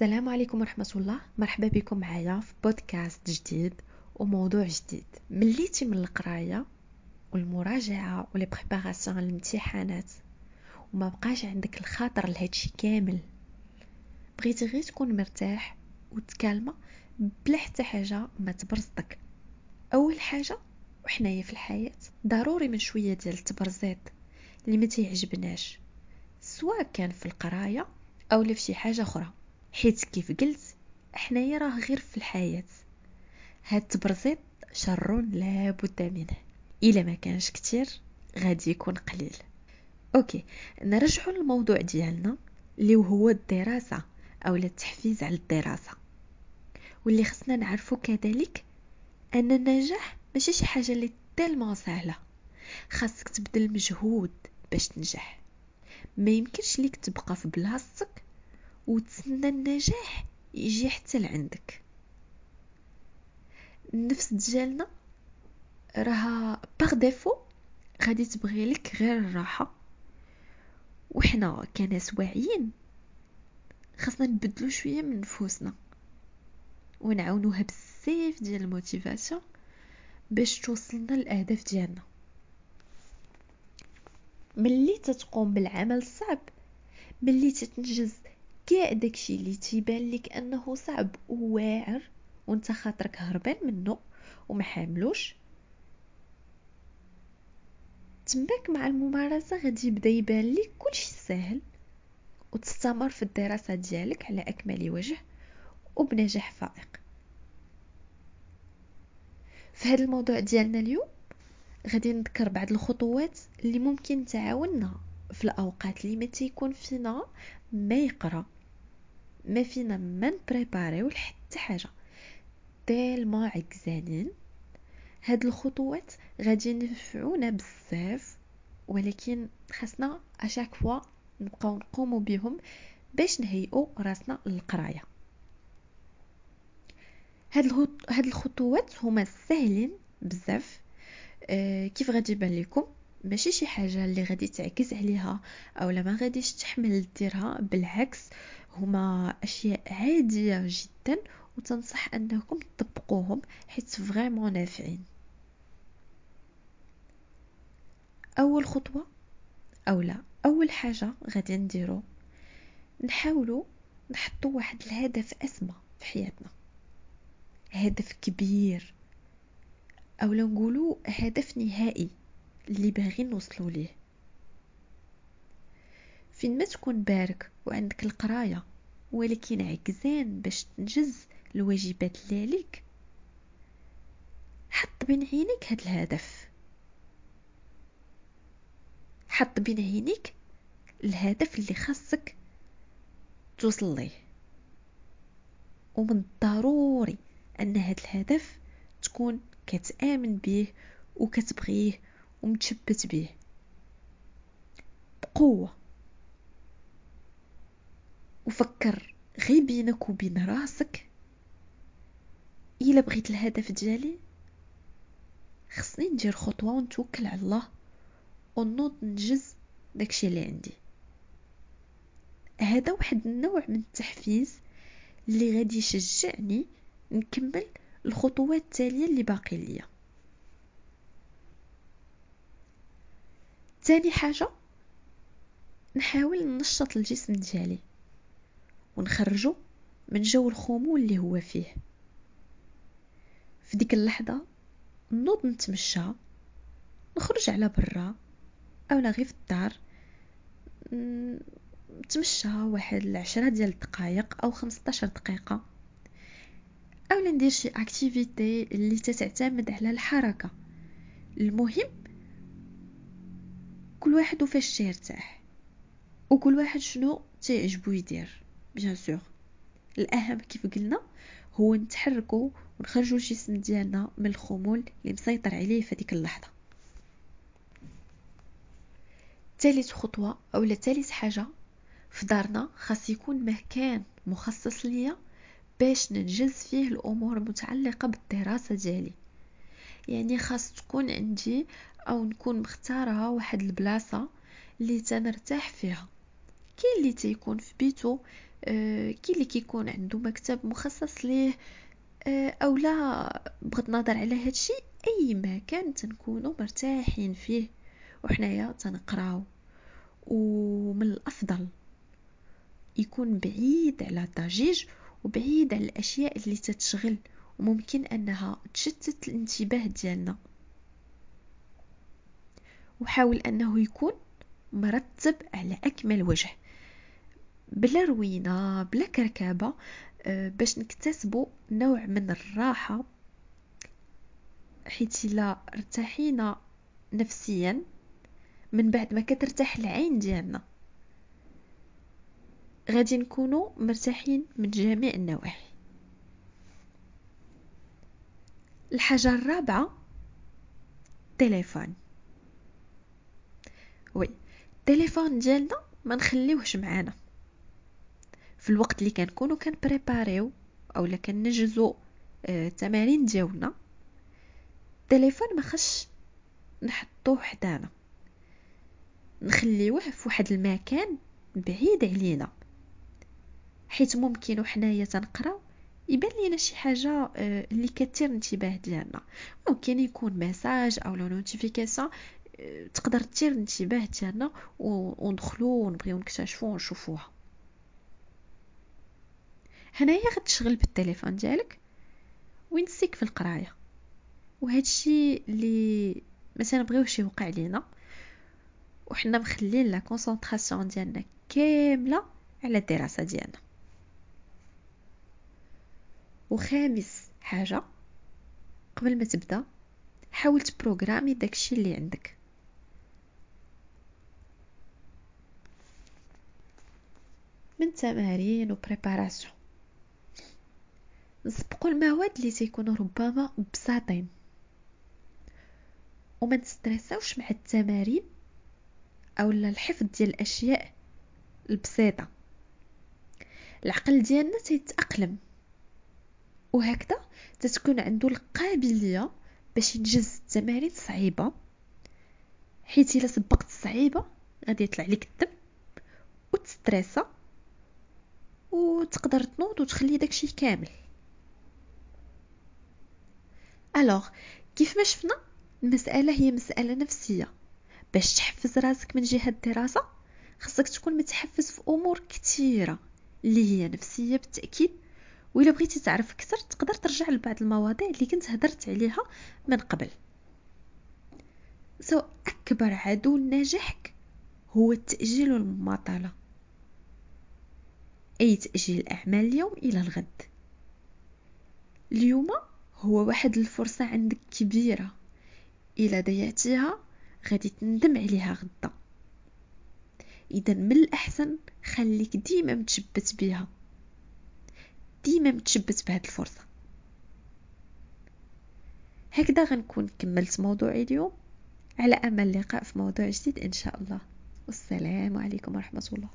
السلام عليكم ورحمة الله. مرحبا بكم معايا في بودكاست جديد وموضوع جديد. مليتي من القراية والمراجعة ولي بريباراسيون الامتحانات وما بقاش عندك الخاطر لهادشي كامل. بغيتي غير تكون مرتاح وتكالمة بلا حتى حاجة ما تبرزطك أول حاجة وحنايا في الحياة ضروري من شوية ديال التبرزيط اللي ما تيعجبناش سواء كان في القراية أو في شي حاجة أخرى. حيت كيف قلت حنايا راه غير في الحياة. هاد التبرزيط شر لا بد منه. إلا ما كانش كتير غادي يكون قليل. okay نرجعوا للموضوع ديالنا اللي هو الدراسة أو التحفيز على الدراسة. واللي خصنا نعرفو كذلك أن النجاح ماشي شي حاجة اللي tellement سهلة. خاصك تبذل مجهود باش تنجح. ما يمكنش ليك تبقى في بلاصتك وتسنى النجاح يجي حتى لعندك. النفس ديالنا راها par défaut غادي تبغي لك غير الراحة. وحنا كناس واعيين خاصنا نبدلو شوية من نفوسنا. ونعاونوها بزاف ديال ال motivation باش توصلنا للأهداف ديالنا. ملي تتقوم بالعمل الصعب ملي تتنجز كاع داكشي اللي تيبان لك أنه صعب وواعر وأنت خاطرك هربان منه وما حاملوش تماك مع الممارسة غادي يبدا يبان لك كلشي ساهل وتستمر في الدراسة ديالك على أكمل وجه وبنجاح فائق. في هذا الموضوع ديالنا اليوم غادي نذكر بعض الخطوات اللي ممكن تعاوننا في الأوقات اللي ما تيكون فينا ما يقرأ. ما فينا ما نبريباريو لحتى حاجة. تالما عكزانين هاد الخطوات غادي ينفعونا بزاف ولكن خاصنا اشاك فوا نبقاو نقوموا بهم باش نهيئوا راسنا للقراية. هاد الخطوات هما سهلين بزاف. آه، كيف غادي يبان لكم؟ ماشي شي حاجة اللي غادي تعكس عليها أو ما غاديش تحمل ديرها بالعكس هما أشياء عادية جدا وتنصح أنكم تطبقوهم حيت فريمون نافعين. أول خطوة أو لا أول حاجة غادي نديرو نحاولوا نحطوا واحد الهدف أسمى في حياتنا. هدف كبير. أو نقولوا هدف نهائي. اللي باغيين نوصلوا ليه. فين ما تكون بارك وعندك القراية ولكن عكزان باش تنجز الواجبات اللي عليك. حط بين عينيك هاد الهدف. حط بين عينيك الهدف اللي خاصك توصل ليه. ومن الضروري أن هاد الهدف تكون كتآمن به وكتبغيه ومتشبت به. بقوة. وفكر غي بينك وبين راسك. إلا بغيت الهدف ديالي خصني ندير خطوة ونتوكل على الله ونوض نجز داكشي اللي عندي. هذا واحد النوع من التحفيز اللي غادي يشجعني نكمل الخطوات التالية اللي باقي ليا. تاني حاجة نحاول ننشط الجسم ديالي ونخرجو من جو الخمول اللي هو فيه. في ديك اللحظة نوض نتمشى نخرج على برا أو غير في الدار نتمشى واحد العشرة ديال الدقائق أو خمسطاشر دقيقة أو ندير شي activité اللي تتعتمد على الحركة. المهم كل واحد وفاش تيرتاح وكل واحد شنو تعجبو يدير. بيان سور الأهم كيف قلنا هو نتحركو ونخرجوا الجسم ديالنا من الخمول اللي مسيطر عليه في ديك اللحظة. ثالث خطوة اولا ثالث حاجة في دارنا خاص يكون مكان مخصص ليا باش ننجز فيه الأمور المتعلقة بالدراسة ديالي. يعني خاص تكون عندي أو نكون مختاره واحد البلاصة اللي تنرتاح فيها. كاين اللي تيكون في بيتو آه، كي اللي كيكون عنده مكتب مخصص ليه آه، أو لا بغض النظر على هادشي أي مكان تنكونوا مرتاحين فيه. وحنايا تنقراو. ومن الأفضل يكون بعيد على الضجيج وبعيد على الأشياء اللي تتشغل. وممكن أنها تشتت الانتباه ديالنا. وحاول أنه يكون مرتب على أكمل وجه. بلا روينة بلا كركبة آه، باش نكتسبوا نوع من الراحة حيت إلا ارتحينا نفسيا من بعد ما كترتاح العين ديالنا. غادي نكونوا مرتاحين من جميع النواحي. الحاجة الرابعة تليفون. وي. التليفون ديالنا ما نخليوهش معانا. في الوقت اللي كنكونوا كنبريباريو اولا كنجزو التمارين آه ديالنا التليفون ما خش نحطوه حدانا. نخليوه في واحد المكان بعيد علينا. حيت ممكن وحنايا تنقراو يبان لينا شي حاجة آه، اللي تثير الانتباه ديالنا. ممكن يكون message أو notification تقدر تثير الانتباه ديالنا وندخلو ونبغيو نكتشفو ونشوفوها. هنايا غتشغل بالتليفون ديالك وينسيك في القراية. وهادشي اللي ما تنبغيوش يوقع لينا وحنا مخلين la concentration ديالنا كاملة على الدراسة ديالنا. وخامس حاجة قبل ما تبدأ حاول تprogrammer داكشي اللي عندك. من تمارين و préparation نسبقوا المواد اللي تيكونوا ربما بساطين وما نسترساوش مع التمارين أو الحفظ ديال الأشياء البسيطة. العقل ديالنا تيتأقلم. وهكذا تتكون عنده القابلية باش ينجز التمارين صعيبة. حيت إلا سبقت الصعيبة غادي يطلع لك الدم وتستريسا وتقدر تنوض وتخلي داكشي كامل. الوغ كيف ما شفنا المسألة هي مسألة نفسية. باش تحفز راسك من جهة الدراسة خصك تكون متحفز في أمور كثيره اللي هي نفسية بالتأكيد. وإلا بغيتي تعرف أكثر تقدر ترجع لبعض المواضيع اللي كنت هدرت عليها من قبل. سو أكبر عدو لنجاحك هو التأجيل والمماطلة. اي تاجيل اعمال اليوم إلى الغد. اليوم هو واحد الفرصة عندك كبيرة. إلا ضيعتيها غادي تندم عليها غدا. إذا من الأحسن خليك ديما متشبت بها. ديما متشبت بهاد الفرصة. هكذا غنكون كملت موضوعي اليوم. على أمل اللقاء في موضوع جديد إن شاء الله. والسلام عليكم ورحمة الله.